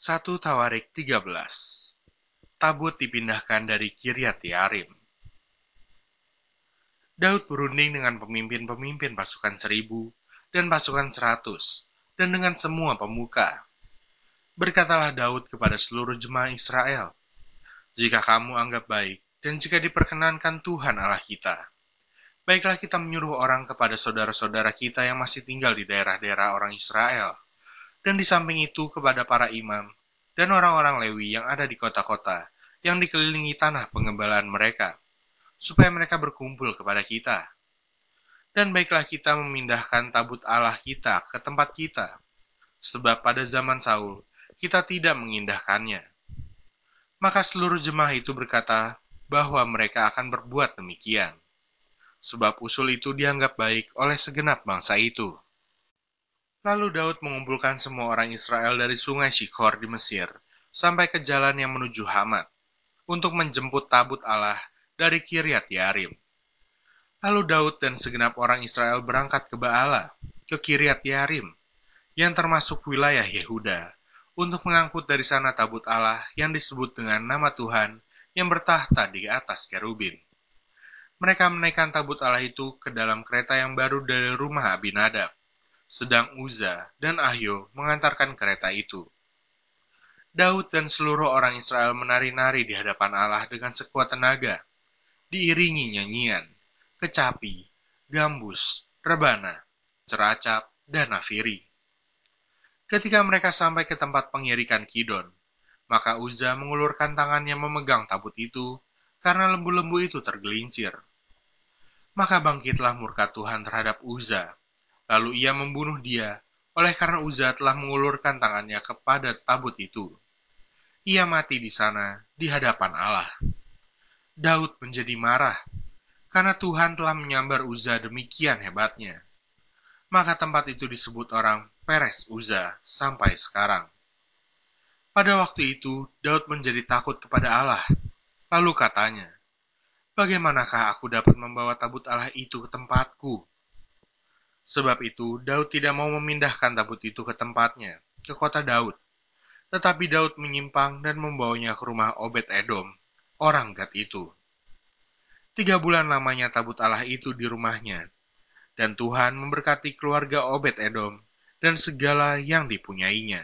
1 Tawarik 13 Tabut dipindahkan dari Kiryat Yarim. Daud berunding dengan pemimpin-pemimpin pasukan seribu dan pasukan seratus, dan dengan semua pemuka. Berkatalah Daud kepada seluruh jemaah Israel, Jika kamu anggap baik, dan jika diperkenankan Tuhan Allah kita, baiklah kita menyuruh orang kepada saudara-saudara kita yang masih tinggal di daerah-daerah orang Israel, dan di samping itu kepada para imam dan orang-orang Lewi yang ada di kota-kota yang dikelilingi tanah pengembalaan mereka, supaya mereka berkumpul kepada kita. Dan baiklah kita memindahkan tabut Allah kita ke tempat kita, sebab pada zaman Saul kita tidak mengindahkannya. Maka seluruh jemaah itu berkata bahwa mereka akan berbuat demikian, sebab usul itu dianggap baik oleh segenap bangsa itu. Lalu Daud mengumpulkan semua orang Israel dari sungai Shikor di Mesir sampai ke jalan yang menuju Hamat untuk menjemput tabut Allah dari Kiryat Yarim. Lalu Daud dan segenap orang Israel berangkat ke Baala, ke Kiryat Yarim, yang termasuk wilayah Yehuda, untuk mengangkut dari sana tabut Allah yang disebut dengan nama Tuhan yang bertahta di atas kerubin. Mereka menaikkan tabut Allah itu ke dalam kereta yang baru dari rumah Abinadab sedang Uza dan Ahyo mengantarkan kereta itu. Daud dan seluruh orang Israel menari-nari di hadapan Allah dengan sekuat tenaga, diiringi nyanyian, kecapi, gambus, rebana, ceracap, dan nafiri. Ketika mereka sampai ke tempat pengirikan Kidon, maka Uza mengulurkan tangannya memegang tabut itu karena lembu-lembu itu tergelincir. Maka bangkitlah murka Tuhan terhadap Uza Lalu ia membunuh dia, oleh karena Uza telah mengulurkan tangannya kepada tabut itu. Ia mati di sana, di hadapan Allah. Daud menjadi marah, karena Tuhan telah menyambar Uza demikian hebatnya. Maka tempat itu disebut orang Peres Uza sampai sekarang. Pada waktu itu, Daud menjadi takut kepada Allah. Lalu katanya, Bagaimanakah aku dapat membawa tabut Allah itu ke tempatku? Sebab itu, Daud tidak mau memindahkan tabut itu ke tempatnya, ke kota Daud. Tetapi Daud menyimpang dan membawanya ke rumah Obed Edom, orang Gad itu. Tiga bulan lamanya tabut Allah itu di rumahnya, dan Tuhan memberkati keluarga Obed Edom dan segala yang dipunyainya.